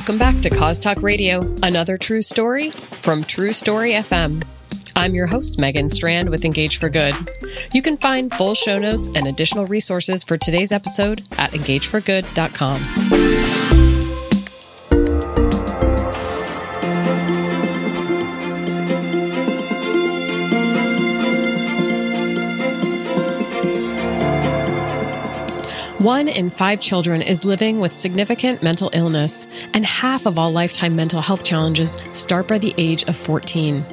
Welcome back to Cause Talk Radio, another true story from True Story FM. I'm your host, Megan Strand with Engage for Good. You can find full show notes and additional resources for today's episode at engageforgood.com. One in five children is living with significant mental illness, and half of all lifetime mental health challenges start by the age of 14.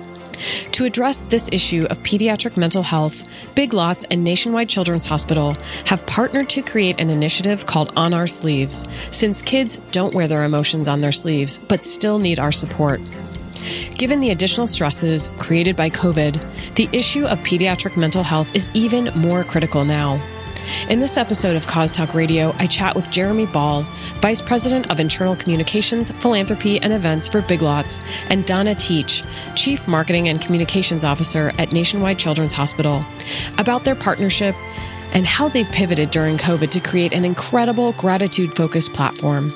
To address this issue of pediatric mental health, Big Lots and Nationwide Children's Hospital have partnered to create an initiative called On Our Sleeves, since kids don't wear their emotions on their sleeves but still need our support. Given the additional stresses created by COVID, the issue of pediatric mental health is even more critical now. In this episode of Cause Talk Radio, I chat with Jeremy Ball, Vice President of Internal Communications, Philanthropy, and Events for Big Lots, and Donna Teach, Chief Marketing and Communications Officer at Nationwide Children's Hospital, about their partnership and how they've pivoted during COVID to create an incredible gratitude focused platform.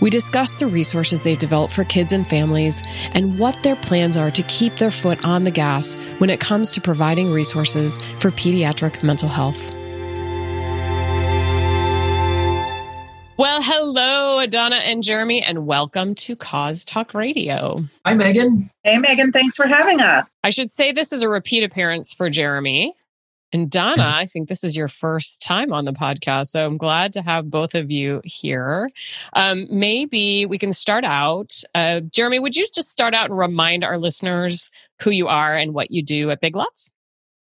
We discuss the resources they've developed for kids and families and what their plans are to keep their foot on the gas when it comes to providing resources for pediatric mental health. Well, hello, Donna and Jeremy, and welcome to Cause Talk Radio. Hi, Megan. Hey, Megan. Thanks for having us. I should say this is a repeat appearance for Jeremy. And Donna, mm-hmm. I think this is your first time on the podcast. So I'm glad to have both of you here. Um, maybe we can start out. Uh, Jeremy, would you just start out and remind our listeners who you are and what you do at Big Lots?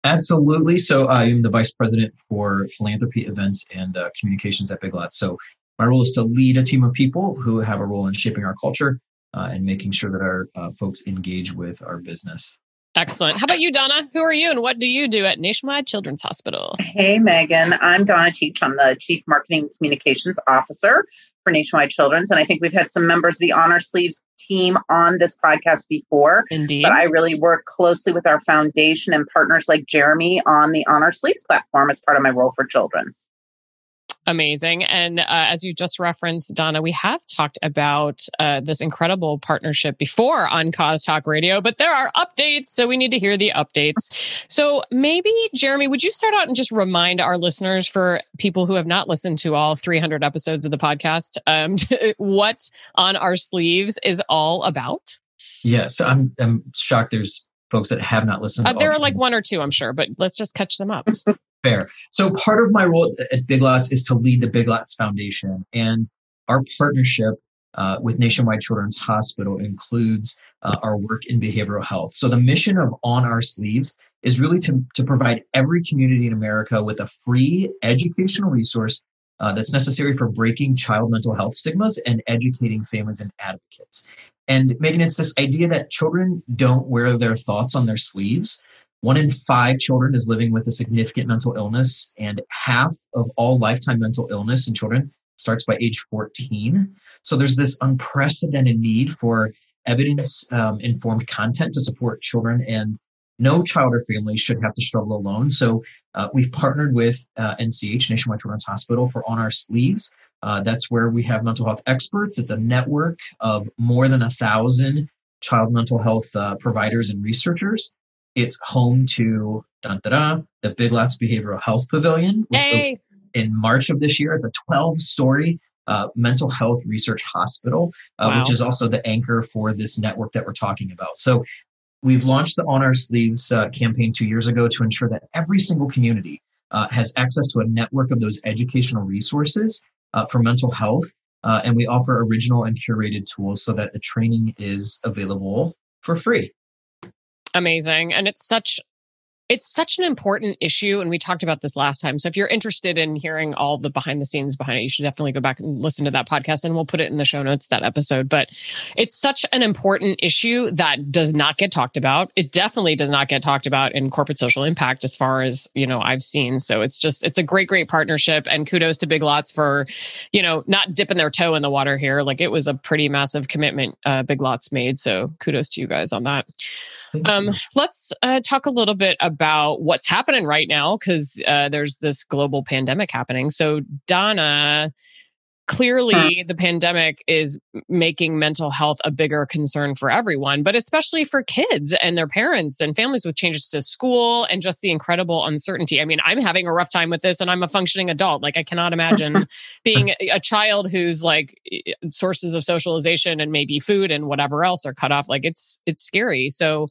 Absolutely. So I am the vice president for philanthropy events and uh, communications at Big Lots. So my role is to lead a team of people who have a role in shaping our culture uh, and making sure that our uh, folks engage with our business. Excellent. How about you, Donna? Who are you and what do you do at Nationwide Children's Hospital? Hey, Megan. I'm Donna Teach. I'm the Chief Marketing Communications Officer for Nationwide Children's. And I think we've had some members of the On Our Sleeves team on this podcast before. Indeed. But I really work closely with our foundation and partners like Jeremy on the On Our Sleeves platform as part of my role for children's. Amazing. And uh, as you just referenced, Donna, we have talked about uh, this incredible partnership before on Cause Talk Radio, but there are updates. So we need to hear the updates. So maybe, Jeremy, would you start out and just remind our listeners, for people who have not listened to all 300 episodes of the podcast, um, what On Our Sleeves is all about? Yes. I'm, I'm shocked there's folks that have not listened. Uh, there are like one or two, I'm sure, but let's just catch them up. Fair. So part of my role at Big Lots is to lead the Big Lots Foundation, and our partnership uh, with Nationwide Children's Hospital includes uh, our work in behavioral health. So the mission of On Our Sleeves is really to, to provide every community in America with a free educational resource uh, that's necessary for breaking child mental health stigmas and educating families and advocates. And Megan, it's this idea that children don't wear their thoughts on their sleeves. One in five children is living with a significant mental illness, and half of all lifetime mental illness in children starts by age 14. So there's this unprecedented need for evidence um, informed content to support children, and no child or family should have to struggle alone. So uh, we've partnered with uh, NCH, Nationwide Children's Hospital, for On Our Sleeves. Uh, that's where we have mental health experts. It's a network of more than a thousand child mental health uh, providers and researchers. It's home to dun, da, da, the Big Lots Behavioral Health Pavilion, which hey. in March of this year, it's a 12 story uh, mental health research hospital, uh, wow. which is also the anchor for this network that we're talking about. So we've launched the On Our Sleeves uh, campaign two years ago to ensure that every single community uh, has access to a network of those educational resources uh, for mental health. Uh, and we offer original and curated tools so that the training is available for free amazing. And it's such it's such an important issue and we talked about this last time. So if you're interested in hearing all the behind the scenes behind it you should definitely go back and listen to that podcast and we'll put it in the show notes that episode. But it's such an important issue that does not get talked about. It definitely does not get talked about in corporate social impact as far as you know i've seen. So it's just it's a great great partnership and kudos to big lots for you know not dipping their toe in the water here. Like it was a pretty massive commitment uh, big lots made. So kudos to you guys on that um, let's uh, talk a little bit about what's happening right now because uh, there's this global pandemic happening. So, Donna, clearly hmm. the pandemic is making mental health a bigger concern for everyone, but especially for kids and their parents and families with changes to school and just the incredible uncertainty. I mean, I'm having a rough time with this and I'm a functioning adult. Like, I cannot imagine being a child whose like sources of socialization and maybe food and whatever else are cut off. Like, it's, it's scary. So,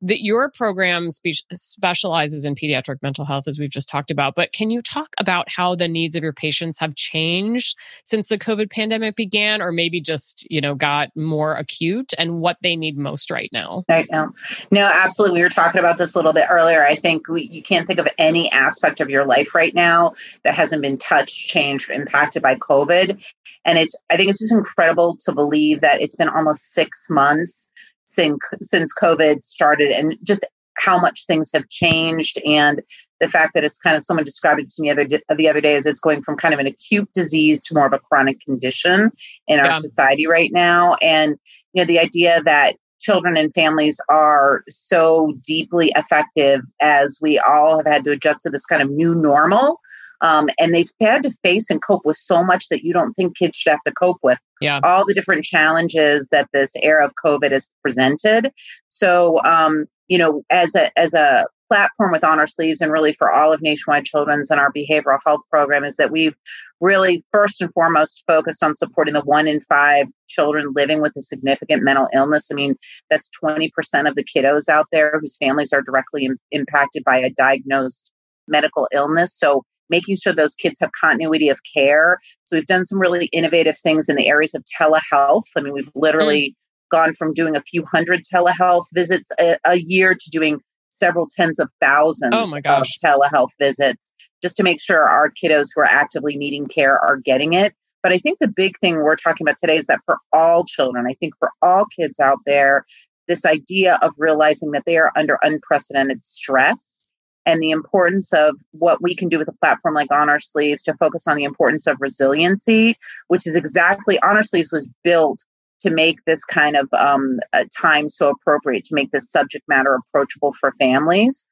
that your program spe- specializes in pediatric mental health, as we've just talked about. But can you talk about how the needs of your patients have changed since the COVID pandemic began, or maybe just, you know, got more acute and what they need most right now? Right now. No, absolutely. We were talking about this a little bit earlier. I think we, you can't think of any aspect of your life right now that hasn't been touched, changed, impacted by COVID. And it's, I think it's just incredible to believe that it's been almost six months since since COVID started, and just how much things have changed and the fact that it's kind of someone described it to me other, the other day is it's going from kind of an acute disease to more of a chronic condition in our yeah. society right now and you know the idea that children and families are so deeply effective as we all have had to adjust to this kind of new normal um, and they've had to face and cope with so much that you don't think kids should have to cope with. Yeah. All the different challenges that this era of COVID has presented. So, um, you know, as a as a platform with on our sleeves and really for all of nationwide children's and our behavioral health program is that we've really first and foremost focused on supporting the one in five children living with a significant mental illness i mean that's 20% of the kiddos out there whose families are directly Im- impacted by a diagnosed medical illness so making sure those kids have continuity of care. So we've done some really innovative things in the areas of telehealth. I mean, we've literally mm. gone from doing a few hundred telehealth visits a, a, year to doing several tens of oh thousands oh my gosh. of telehealth visits just to make sure our kiddos who are actively needing care are getting it. But I think the big thing we're talking about today is that for all children, I think for all kids out there, this idea of realizing that they are under unprecedented stress and the importance of what we can do with a platform like On Our Sleeves to focus on the importance of resiliency, which is exactly On Our Sleeves was built to make this kind of um, time so appropriate to make this subject matter approachable for families.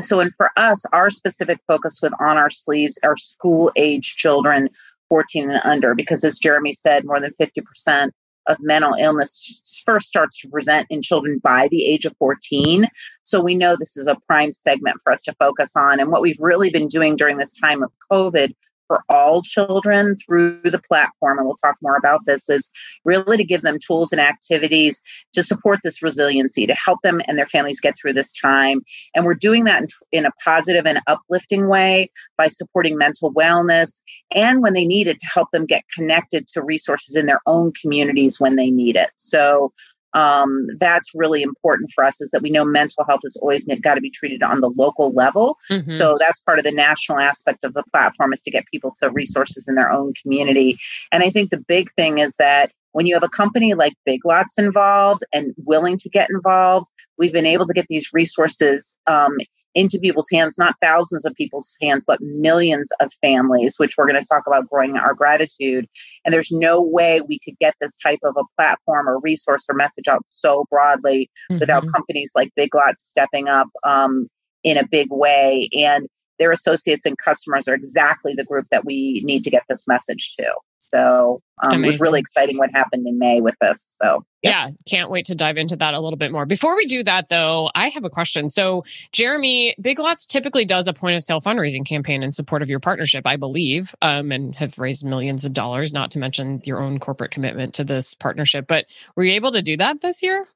So, and for us, our specific focus with On Our Sleeves are school age children 14 and under, because as Jeremy said, more than 50% of mental illness first starts to present in children by the age of 14. So we know this is a prime segment for us to focus on. And what we've really been doing during this time of COVID for all children through the platform, and we'll talk more about this, is really to give them tools and activities to support this resiliency, to help them and their families get through this time. And we're doing that in, in a positive and uplifting way by supporting mental wellness and when they need it to help them get connected to resources in their own communities when they need it. So um, that's really important for us is that we know mental health is always got to be treated on the local level mm-hmm. so that's part of the national aspect of the platform is to get people to resources in their own community and i think the big thing is that when you have a company like big lots involved and willing to get involved we've been able to get these resources um, into people's hands, not thousands of people's hands, but millions of families, which we're going to talk about growing our gratitude. And there's no way we could get this type of a platform or resource or message out so broadly mm-hmm. without companies like Big Lots stepping up um, in a big way. And their associates and customers are exactly the group that we need to get this message to. So um, it was really exciting what happened in May with this. So yeah, can't wait to dive into that a little bit more. Before we do that, though, I have a question. So Jeremy, Big Lots typically does a point of sale fundraising campaign in support of your partnership, I believe, um, and have raised millions of dollars. Not to mention your own corporate commitment to this partnership. But were you able to do that this year?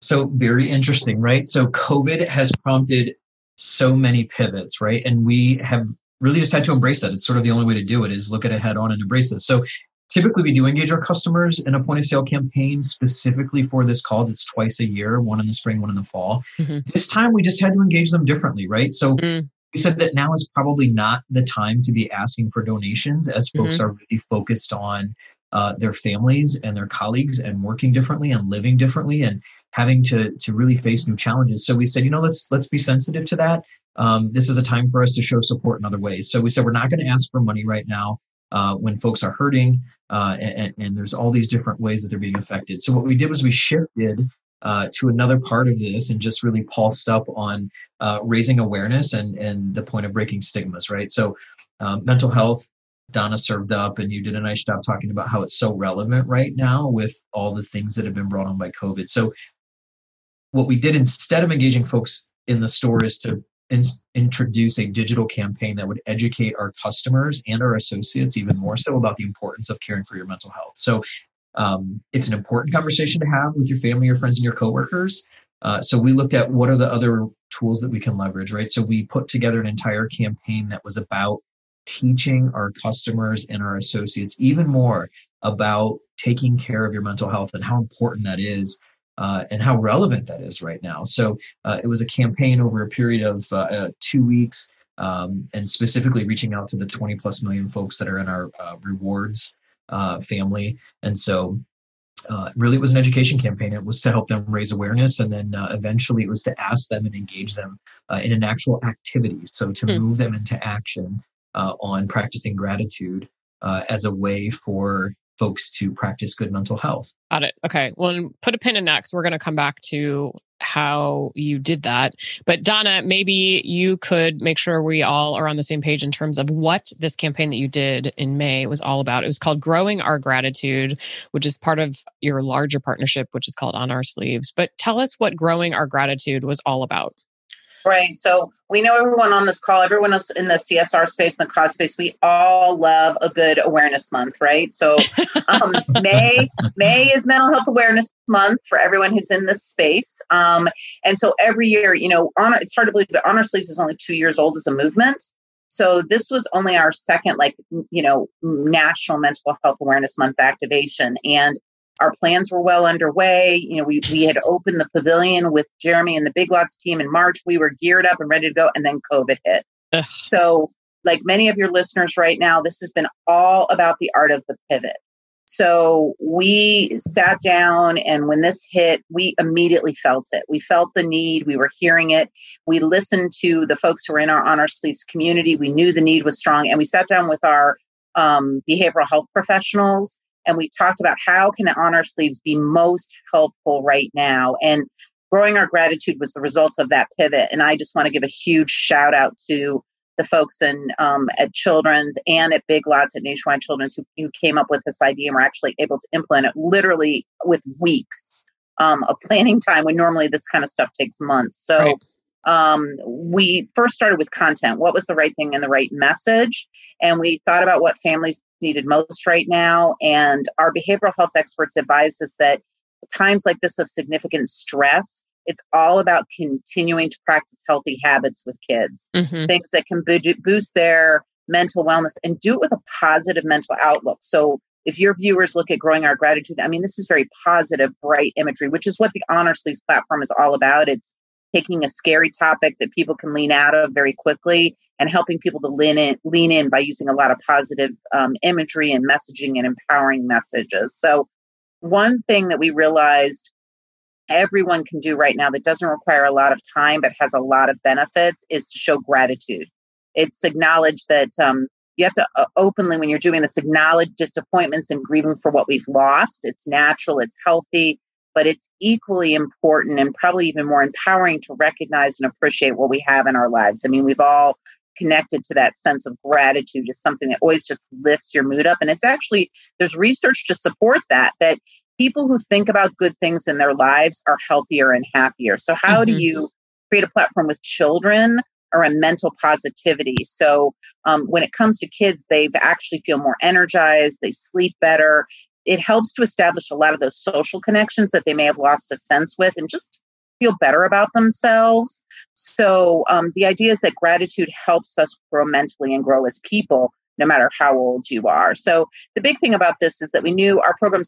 So very interesting, right? So COVID has prompted so many pivots, right? And we have really just had to embrace that. It's sort of the only way to do it is look at it head on and embrace this. So typically we do engage our customers in a point of sale campaign specifically for this cause. It's twice a year, one in the spring, one in the fall. Mm-hmm. This time we just had to engage them differently, right? So mm-hmm. we said that now is probably not the time to be asking for donations as folks mm-hmm. are really focused on uh, their families and their colleagues and working differently and living differently and having to to really face new challenges. So we said, you know, let's let's be sensitive to that. Um, this is a time for us to show support in other ways. So we said we're not going to ask for money right now uh, when folks are hurting, uh, and, and, there's all these different ways that they're being affected. So what we did was we shifted uh, to another part of this and just really pulsed up on uh, raising awareness and and the point of breaking stigmas. Right. So um, mental health Donna served up, and you did a nice job talking about how it's so relevant right now with all the things that have been brought on by COVID. So, what we did instead of engaging folks in the store is to in, introduce a digital campaign that would educate our customers and our associates even more so about the importance of caring for your mental health. So, um, it's an important conversation to have with your family, your friends, and your coworkers. Uh, so we looked at what are the other tools that we can leverage, right? So we put together an entire campaign that was about teaching our customers and our associates even more about taking care of your mental health and how important that is uh, and how relevant that is right now. So uh, it was a campaign over a period of uh, uh two weeks um, and specifically reaching out to the 20 plus million folks that are in our uh, rewards uh, family. And so uh, really it was an education campaign. It was to help them raise awareness, and then uh, eventually it was to ask them and engage them uh, in an actual activity. So to mm. move them into action uh, on practicing gratitude uh, as a way for folks to practice good mental health. Got it. Okay. Well, put a pin in that because we're going to come back to how you did that. But Donna, maybe you could make sure we all are on the same page in terms of what this campaign that you did in May was all about. It was called Growing Our Gratitude, which is part of your larger partnership, which is called On Our Sleeves. But tell us what Growing Our Gratitude was all about. Right. So we know everyone on this call, everyone else in the CSR space and the cause space, we all love a good awareness month, right? So um, May May is Mental Health Awareness Month for everyone who's in this space. Um, and so every year, you know, on it's hard to believe, but On Our Sleeves is only two years old as a movement. So this was only our second, like, you know, National Mental Health Awareness Month activation. And our plans were well underway. You know, we, we had opened the pavilion with Jeremy and the Big Lots team in March. We were geared up and ready to go, and then COVID hit. Ugh. So, like many of your listeners right now, this has been all about the art of the pivot. So we sat down, and when this hit, we immediately felt it. We felt the need. We were hearing it. We listened to the folks who were in our On Our Sleeves community. We knew the need was strong, and we sat down with our um, behavioral health professionals and we talked about how can on our sleeves be most helpful right now. And growing our gratitude was the result of that pivot. And i just want to give a huge shout out to the folks in um, at children's and at big lots at nationwide children's who, who came up with this idea and were actually able to implement it literally with weeks um, of planning time when normally this kind of stuff takes months. So right um, we first started with content. What was the right thing and the right message? And we thought about what families needed most right now. And our behavioral health experts advise us that times like this of significant stress, it's all about continuing to practice healthy habits with kids, mm-hmm. things that can boost their mental wellness and do it with a positive mental outlook. So if your viewers look at growing our gratitude, I mean, this is very positive, bright imagery, which is what the On Our Sleeves platform is all about. It's taking a scary topic that people can lean out of very quickly and helping people to lean in, lean in by using a lot of positive um, imagery and messaging and empowering messages. So, one thing that we realized everyone can do right now that doesn't require a lot of time but has a lot of benefits is to show gratitude. It's acknowledge that um, you have to uh, openly, when you're doing this, acknowledge disappointments and grieving for what we've lost. It's natural, it's healthy but it's equally important and probably even more empowering to recognize and appreciate what we have in our lives. I mean, we've all connected to that sense of gratitude is something that always just lifts your mood up. And it's actually, there's research to support that, that people who think about good things in their lives are healthier and happier. So, how mm-hmm. do you create a platform with children around mental positivity? So, um, when it comes to kids, they actually feel more energized, they sleep better, it helps to establish a lot of those social connections that they may have lost a sense with and just feel better about themselves. So, um, the idea is that gratitude helps us grow mentally and grow as people, no matter how old you are. So, the big thing about this is that we knew our program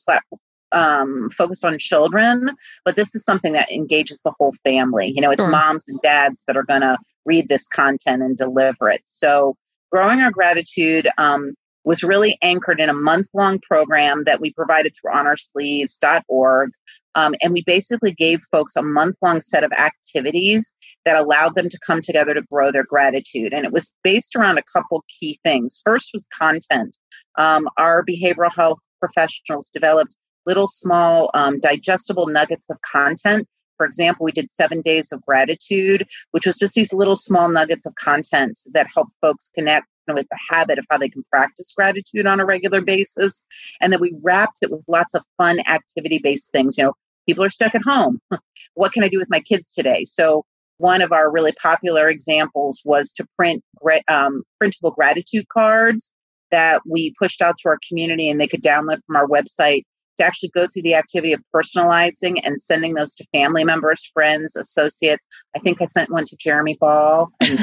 um, focused on children, but this is something that engages the whole family. You know, it's sure. moms and dads that are going to read this content and deliver it. So, growing our gratitude um, was really anchored in a month long program that we provided through onoursleeves.org. Um, and we basically gave folks a month long set of activities that allowed them to come together to grow their gratitude. And it was based around a couple key things. First was content. Um, our behavioral health professionals developed little small um, digestible nuggets of content for example, we did seven days of gratitude, which was just these little small nuggets of content that help folks connect with the habit of how they can practice gratitude on a regular basis. And then we wrapped it with lots of fun activity based things. You know, people are stuck at home. what can I do with my kids today? So one of our really popular examples was to print um, printable gratitude cards that we pushed out to our community and they could download from our website to actually go through the activity of personalizing and sending those to family members, friends, associates. I think I sent one to Jeremy Ball and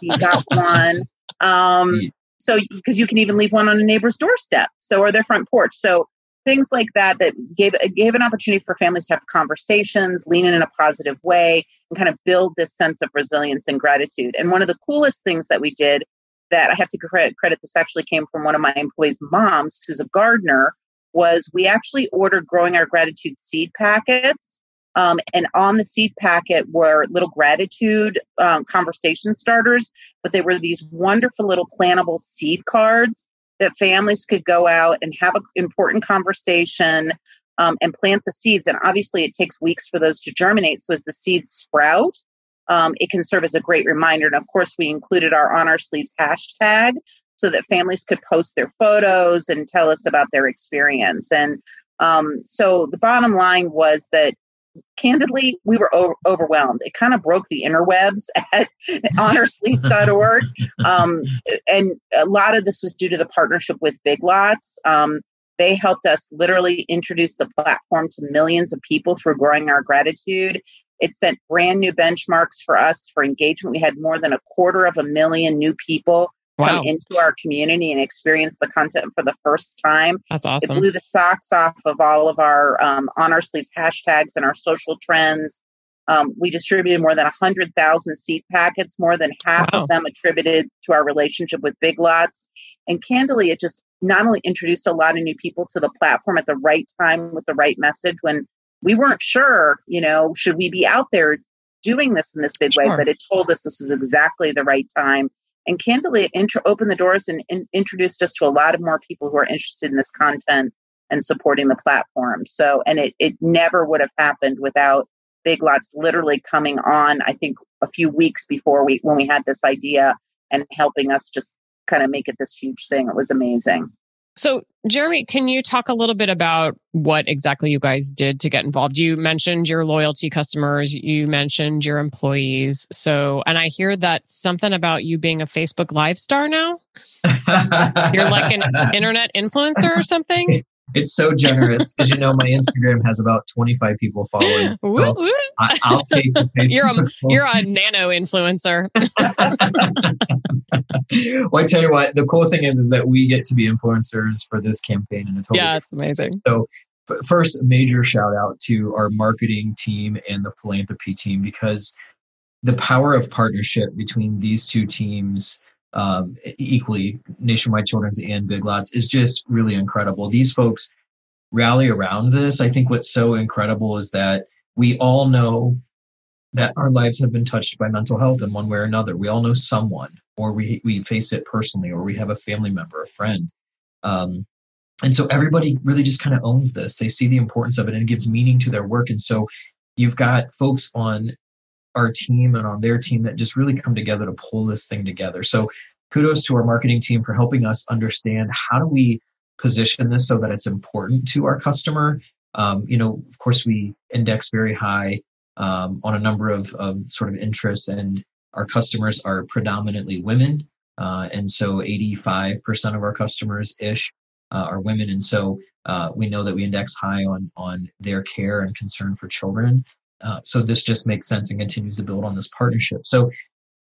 he got one. Um, so, because you can even leave one on a neighbor's doorstep, so or their front porch. So, things like that that gave gave an opportunity for families to have conversations, lean in in a positive way, and kind of build this sense of resilience and gratitude. And one of the coolest things that we did that I have to credit, credit this actually came from one of my employees' moms, who's a gardener, was we actually ordered growing our gratitude seed packets. Um, and on the seed packet were little gratitude um, conversation starters, but they were these wonderful little plantable seed cards that families could go out and have an important conversation um, and plant the seeds. And obviously, it takes weeks for those to germinate. So, as the seeds sprout, um, it can serve as a great reminder. And of course, we included our on our sleeves hashtag so that families could post their photos and tell us about their experience. And um, so the bottom line was that candidly, we were o- overwhelmed. It kind of broke the interwebs at onoursleeves.org. Um, and a lot of this was due to the partnership with Big Lots. Um, they helped us literally introduce the platform to millions of people through growing our gratitude. It sent brand new benchmarks for us for engagement. We had more than a quarter of a million new people wow. come into our community and experience the content for the first time. That's awesome. It blew the socks off of all of our um, on our sleeves hashtags and our social trends. Um, we distributed more than 100,000 seed packets, more than half wow. of them attributed to our relationship with Big Lots. And candidly, it just not only introduced a lot of new people to the platform at the right time with the right message when we weren't sure, you know, should we be out there doing this in this big sure. way, but it told us this was exactly the right time and candidly intro- opened the doors and, and introduced us to a lot of more people who are interested in this content and supporting the platform. So, and it, it never would have happened without Big Lots literally coming on, I think a few weeks before we, when we had this idea and helping us just kind of make it this huge thing. It was amazing. So, Jeremy, can you talk a little bit about what exactly you guys did to get involved? You mentioned your loyalty customers, you mentioned your employees. So, and I hear that something about you being a Facebook Live star now. You're like an internet influencer or something? It's so generous because you know my Instagram has about 25 people following. So I, will take the you're a you're a nano influencer. well, I tell you what, the cool thing is is that we get to be influencers for this campaign, and it's yeah, it's amazing. So first, major shout out to our marketing team and the philanthropy team because the power of partnership between these two teams um, equally nationwide children's and big lots is just really incredible. These folks rally around this. I think what's so incredible is that we all know that our lives have been touched by mental health in one way or another. We all know someone or we, we face it personally or we have a family member a friend. Um, and so everybody really just kind of owns this. They see the importance of it and it gives meaning to their work. And so you've got folks on our team and on their team that just really come together to pull this thing together. So kudos to our marketing team for helping us understand how do we position this so that it's important to our customer. Um, you know, of course, we index very high um, on a number of, of sort of interests, and our customers are predominantly women. Uh, and so 85% of our customers ish uh, are women. And so uh, we know that we index high on, on their care and concern for children. Uh, so this just makes sense and continues to build on this partnership. So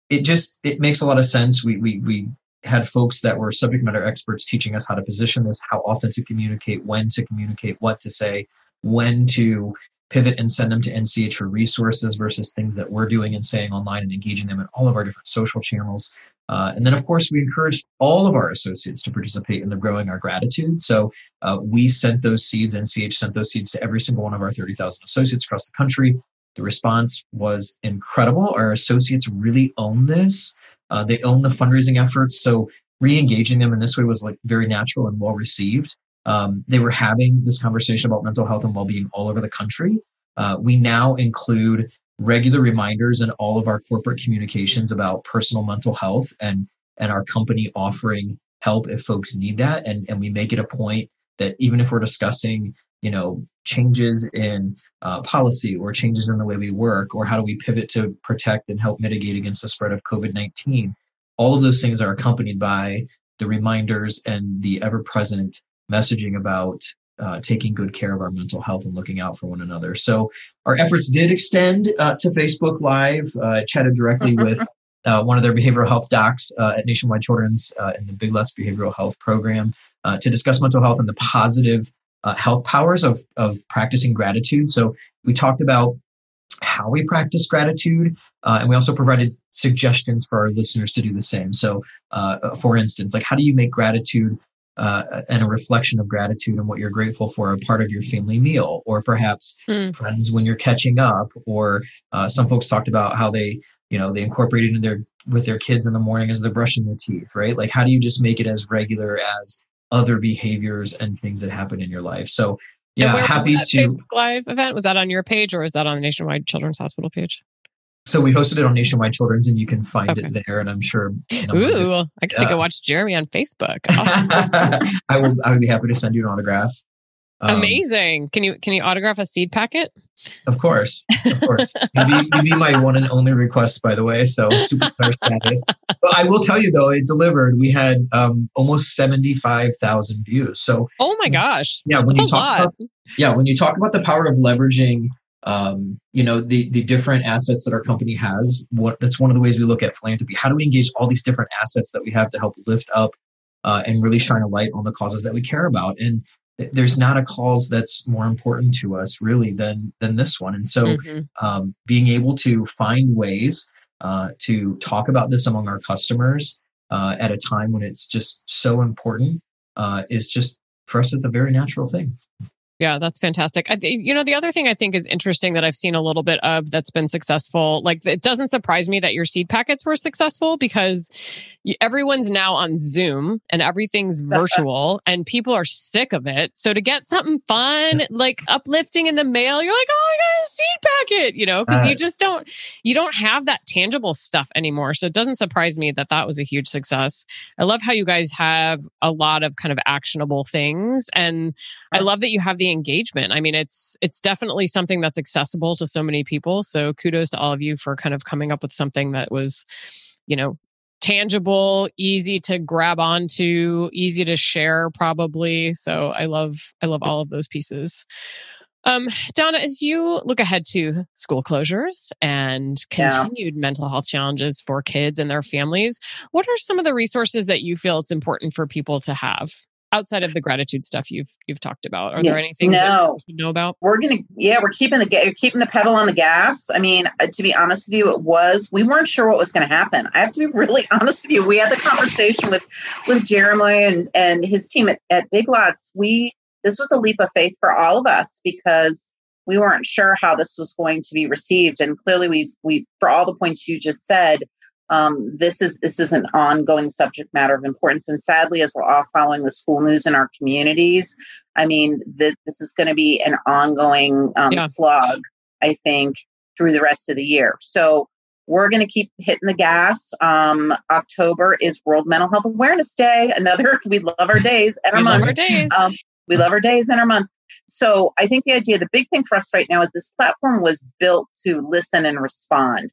it just it makes a lot of sense. We we we had folks that were subject matter experts teaching us how to position this, how often to communicate, when to communicate, what to say, when to pivot and send them to NCH for resources versus things that we're doing and saying online and engaging them in all of our different social channels. Uh, and then, of course, we encouraged all of our associates to participate in the growing our gratitude. So uh, we sent those seeds, NCH sent those seeds to every single one of our 30,000 associates across the country. The response was incredible. Our associates really own this. Uh, they own the fundraising efforts. So re-engaging them in this way was like very natural and well received. Um, they were having this conversation about mental health and well-being all over the country. Uh, we now include regular reminders in all of our corporate communications about personal mental health and and our company offering help if folks need that. And, and we make it a point that even if we're discussing, you know, changes in uh, policy or changes in the way we work or how do we pivot to protect and help mitigate against the spread of COVID 19, all of those things are accompanied by the reminders and the ever present messaging about uh, taking good care of our mental health and looking out for one another. So our efforts did extend uh, to Facebook Live. Uh, chatted directly with uh, one of their behavioral health docs uh, at Nationwide Children's uh, in the Big Lots Behavioral Health Program to discuss mental health and the positive health powers of of practicing gratitude. So we talked about how we practice gratitude, and we also provided suggestions for our listeners to do the same. So, for instance, like how do you make gratitude uh, and a reflection of gratitude and what you're grateful for a part of your family meal or perhaps mm. friends when you're catching up or uh, some folks talked about how they you know they incorporate it in their with their kids in the morning as they're brushing their teeth right? Like how do you just make it as regular as other behaviors and things that happen in your life? So yeah happy to Facebook live event? Was that on your page or was that on the nationwide children's hospital page so we hosted it on Nationwide Children's, and you can find okay. it there. And I'm sure. You know, Ooh, I get to go watch Jeremy on Facebook. Awesome. I will. I would be happy to send you an autograph. Um, Amazing. Can you can you autograph a seed packet? Of course, of course. you'd, be, you'd be my one and only request, by the way. So superstar status. But I will tell you though, it delivered. We had um, almost seventy five thousand views. So oh my gosh, yeah. When That's you talk about yeah, when you talk about the power of leveraging um, you know the the different assets that our company has what that's one of the ways we look at philanthropy. How do we engage all these different assets that we have to help lift up uh, and really shine a light on the causes that we care about? And th- there's not a cause that's more important to us really than than this one. And so mm-hmm. um, being able to find ways uh, to talk about this among our customers uh, at a time when it's just so important uh, is just for us it's a very natural thing yeah, that's fantastic. I, you know, the other thing I think is interesting that I've seen a little bit of that's been successful. Like, it doesn't surprise me that your seed packets were successful because everyone's now on Zoom and everything's virtual, and people are sick of it. So to get something fun, like uplifting in the mail, you're like, oh, I got a seed packet, you know, because uh, you just don't you don't have that tangible stuff anymore. So it doesn't surprise me that that was a huge success. I love how you guys have a lot of kind of actionable things, and I love that you have the engagement. I mean, it's it's definitely something that's accessible to so many people. So kudos to all of you for kind of coming up with something that was, you know, tangible, easy to grab onto, easy to share probably. So I love I love all of those pieces. Um, Donna, as you look ahead to school closures and continued yeah. mental health challenges for kids and their families, what are some of the resources that you feel it's important for people to have? Outside of the gratitude stuff you've you've talked about are yeah, there anything no. you know about? We're gonna yeah we're keeping the keeping the pedal on the gas. I mean uh, to be honest with you it was we weren't sure what was going to happen. I have to be really honest with you. We had the conversation with with jeremiah and and his team at, at big lots. We this was a leap of faith for all of us because we weren't sure how this was going to be received. And clearly we've we for all the points you just said um, this is this is an ongoing subject matter of importance. And sadly, as we're all following the school news in our communities, I mean, th- this is going to be an ongoing um, yeah. slog. I think through the rest of the year. So we're going to keep hitting the gas. Um, October is World Mental Health Awareness Day. Another, we love our days and our months. Love our days. Um, we love our days and our months. So I think the idea, the big thing for us right now is this platform was built to listen and respond.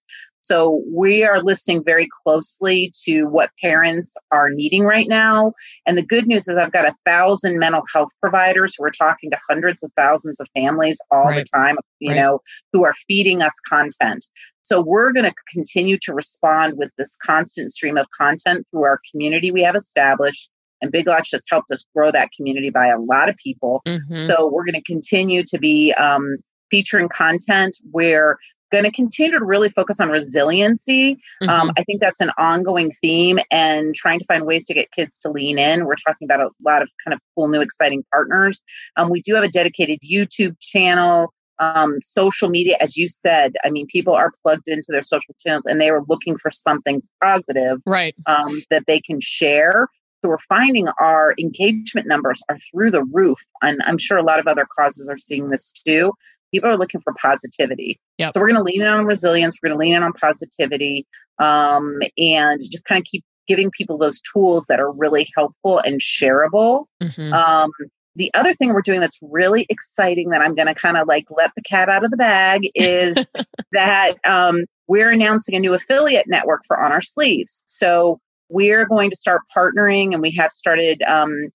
So we are listening very closely to what parents are needing right now. And the good news is I've got a thousand mental health providers who are talking to hundreds of thousands of families all right. the time, you right. know, who are feeding us content. So we're going to continue to respond with this constant stream of content through our community we have established. And Big Lots just helped us grow that community by a lot of people. Mm-hmm. So we're going to continue to be um, featuring content where going to continue to really focus on resiliency. Um, mm-hmm. Um, I think that's an ongoing theme and trying to find ways to get kids to lean in. We're talking about a lot of kind of cool, new, exciting partners. Um, we do have a dedicated YouTube channel. Um, social media, as you said, I mean, people are plugged into their social channels and they are looking for something positive, right? Um, that they can share. So we're finding our engagement numbers are through the roof, and I'm sure a lot of other causes are seeing this too people are looking for positivity. Yep. So we're going to lean in on resilience. We're going to lean in on positivity, um, and just kind of keep giving people those tools that are really helpful and shareable. Mm-hmm. Um, the other thing we're doing that's really exciting that I'm going to kind of like let the cat out of the bag is that um, we're announcing a new affiliate network for On Our Sleeves. So we're going to start partnering and we have started um,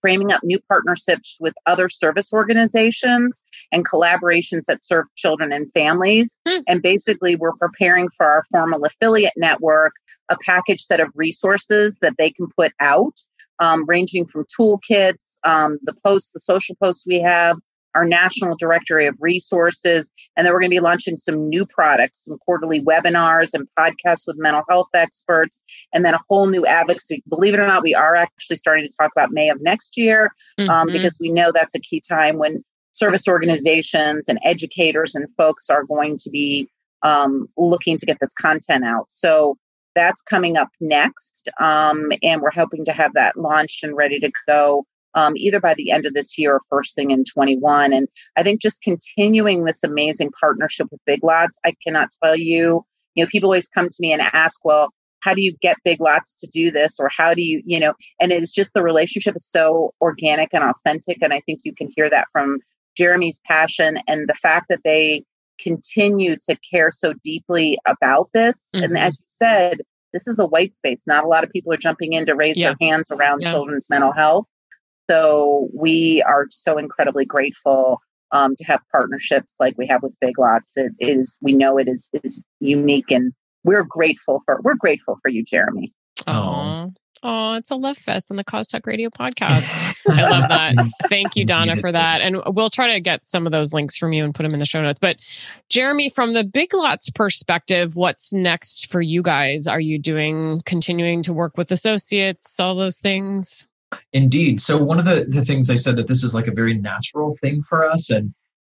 framing up new partnerships with other service organizations and collaborations that serve children and families. Mm. And basically, we're preparing for our formal affiliate network a package set of resources that they can put out, um, ranging from toolkits, um, the posts, the social posts we have, our national directory of resources. And then we're going to be launching some new products, some quarterly webinars and podcasts with mental health experts, and then a whole new advocacy. Believe it or not, we are actually starting to talk about May of next year um, mm-hmm. because we know that's a key time when service organizations and educators and folks are going to be um, looking to get this content out. So that's coming up next. Um, and we're hoping to have that launched and ready to go um, either by the end of this year or first thing in 21. And I think just continuing this amazing partnership with Big Lots, I cannot tell you, you know, people always come to me and ask, well, how do you get Big Lots to do this? Or how do you, you know, and it's just the relationship is so organic and authentic. And I think you can hear that from Jeremy's passion and the fact that they continue to care so deeply about this. Mm-hmm. And as you said, this is a white space. Not a lot of people are jumping in to raise yeah. their hands around yeah. children's mental health. So we are so incredibly grateful um, to have partnerships like we have with Big Lots. It is we know it is is unique, and we're grateful for we're grateful for you, Jeremy. Oh. Oh, it's a love fest on the Cause Talk Radio podcast. I love that. Thank you, Donna, for that. And we'll try to get some of those links from you and put them in the show notes. But Jeremy, from the Big Lots perspective, what's next for you guys? Are you doing continuing to work with associates, all those things? Indeed. So one of the, the things I said that this is like a very natural thing for us. And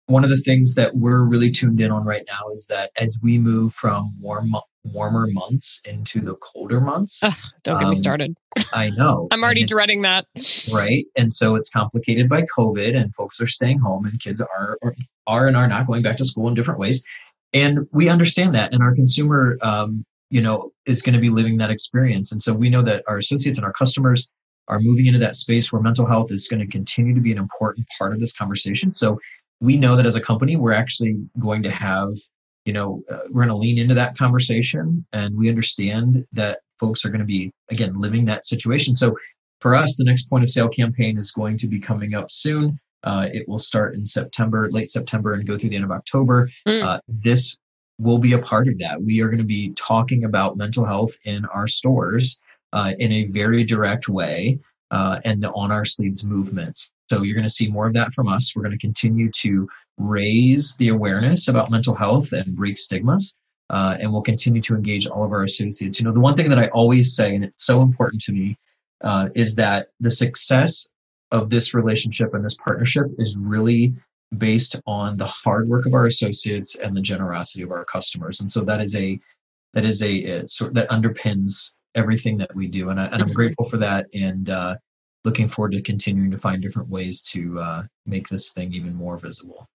one of the things that we're really tuned in on right now is that as we move from warm warmer months into the colder months. Ugh, don't get um, me started. I know. I'm already dreading that. Right. And so it's complicated by COVID and folks are staying home and kids are are and are not going back to school in different ways. And we understand that. And our consumer um, you know, is going to be living that experience. And so we know that our associates and our customers are moving into that space where mental health is going to continue to be an important part of this conversation. So we know that as a company, we're actually going to have, you know, uh, we're going to lean into that conversation and we understand that folks are going to be, again, living that situation. So for us, the next point of sale campaign is going to be coming up soon. Uh, it will start in September, late September, and go through the end of October. Mm. Uh, this will be a part of that. We are going to be talking about mental health in our stores uh, in a very direct way uh, and the on our sleeves movements. So you're going to see more of that from us. We're going to continue to raise the awareness about mental health and break stigmas. Uh, and we'll continue to engage all of our associates. You know, the one thing that I always say, and it's so important to me, uh, is that the success of this relationship and this partnership is really based on the hard work of our associates and the generosity of our customers. And so that is a that is a, sort that underpins everything that we do. And, I, and I'm grateful for that and uh, looking forward to continuing to find different ways to uh, make this thing even more visible.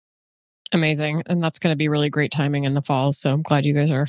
Amazing. And that's going to be really great timing in the fall. So I'm glad you guys are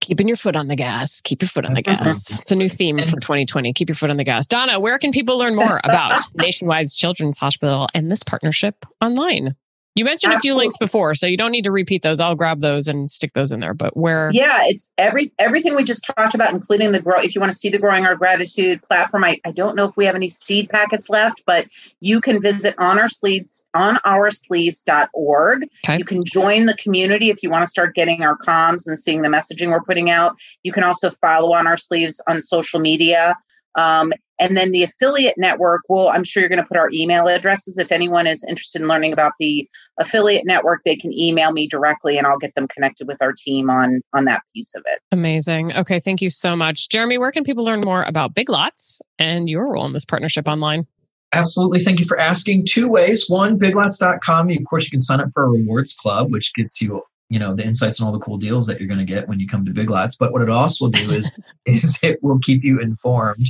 keeping your foot on the gas. Keep your foot on the gas. It's a new theme for 2020. Keep your foot on the gas. Donna, where can people learn more about Nationwide's Children's Hospital and this partnership online? You mentioned Absolutely. a few links before, so you don't need to repeat those. I'll grab those and stick those in there. But where? Yeah, it's every everything we just talked about, including the grow. If you want to see the growing our gratitude platform, I, I don't know if we have any seed packets left, but you can visit on our sleeves on our sleeves.org. Okay. You can join the community if you want to start getting our comms and seeing the messaging we're putting out. You can also follow on our sleeves on social media. Um, and then the affiliate network, well, I'm sure you're going to put our email addresses. If anyone is interested in learning about the affiliate network, they can email me directly and I'll get them connected with our team on, on that piece of it. Amazing. Okay. Thank you so much. Jeremy, where can people learn more about Big Lots and your role in this partnership online? Absolutely. Thank you for asking. Two ways. One, biglots.com. Of course, you can sign up for a rewards club, which gets you you know the insights and all the cool deals that you're going to get when you come to big lots but what it also will do is is it will keep you informed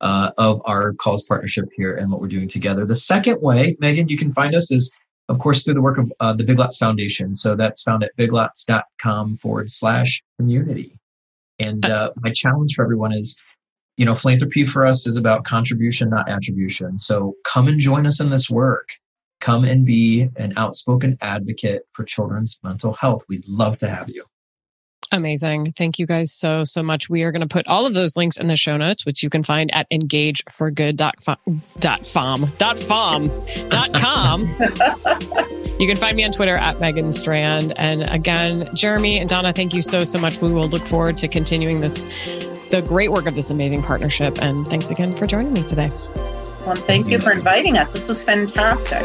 uh, of our cause partnership here and what we're doing together. The second way, Megan, you can find us is, of course, through the work of uh, the Big Lots Foundation. So that's found at biglots.com forward slash community. And uh, my challenge for everyone is you know, philanthropy for us is about contribution, not attribution. So come and join us in this work. Come and be an outspoken advocate for children's mental health. We'd love to have you. Amazing. Thank you guys so, so much. We are going to put all of those links in the show notes, which you can find at engageforgood.fom.com. you can find me on Twitter at Megan Strand. And again, Jeremy and Donna, thank you so, so much. We will look forward to continuing this, the great work of this amazing partnership. And thanks again for joining me today. Well, thank you for inviting us. This was fantastic.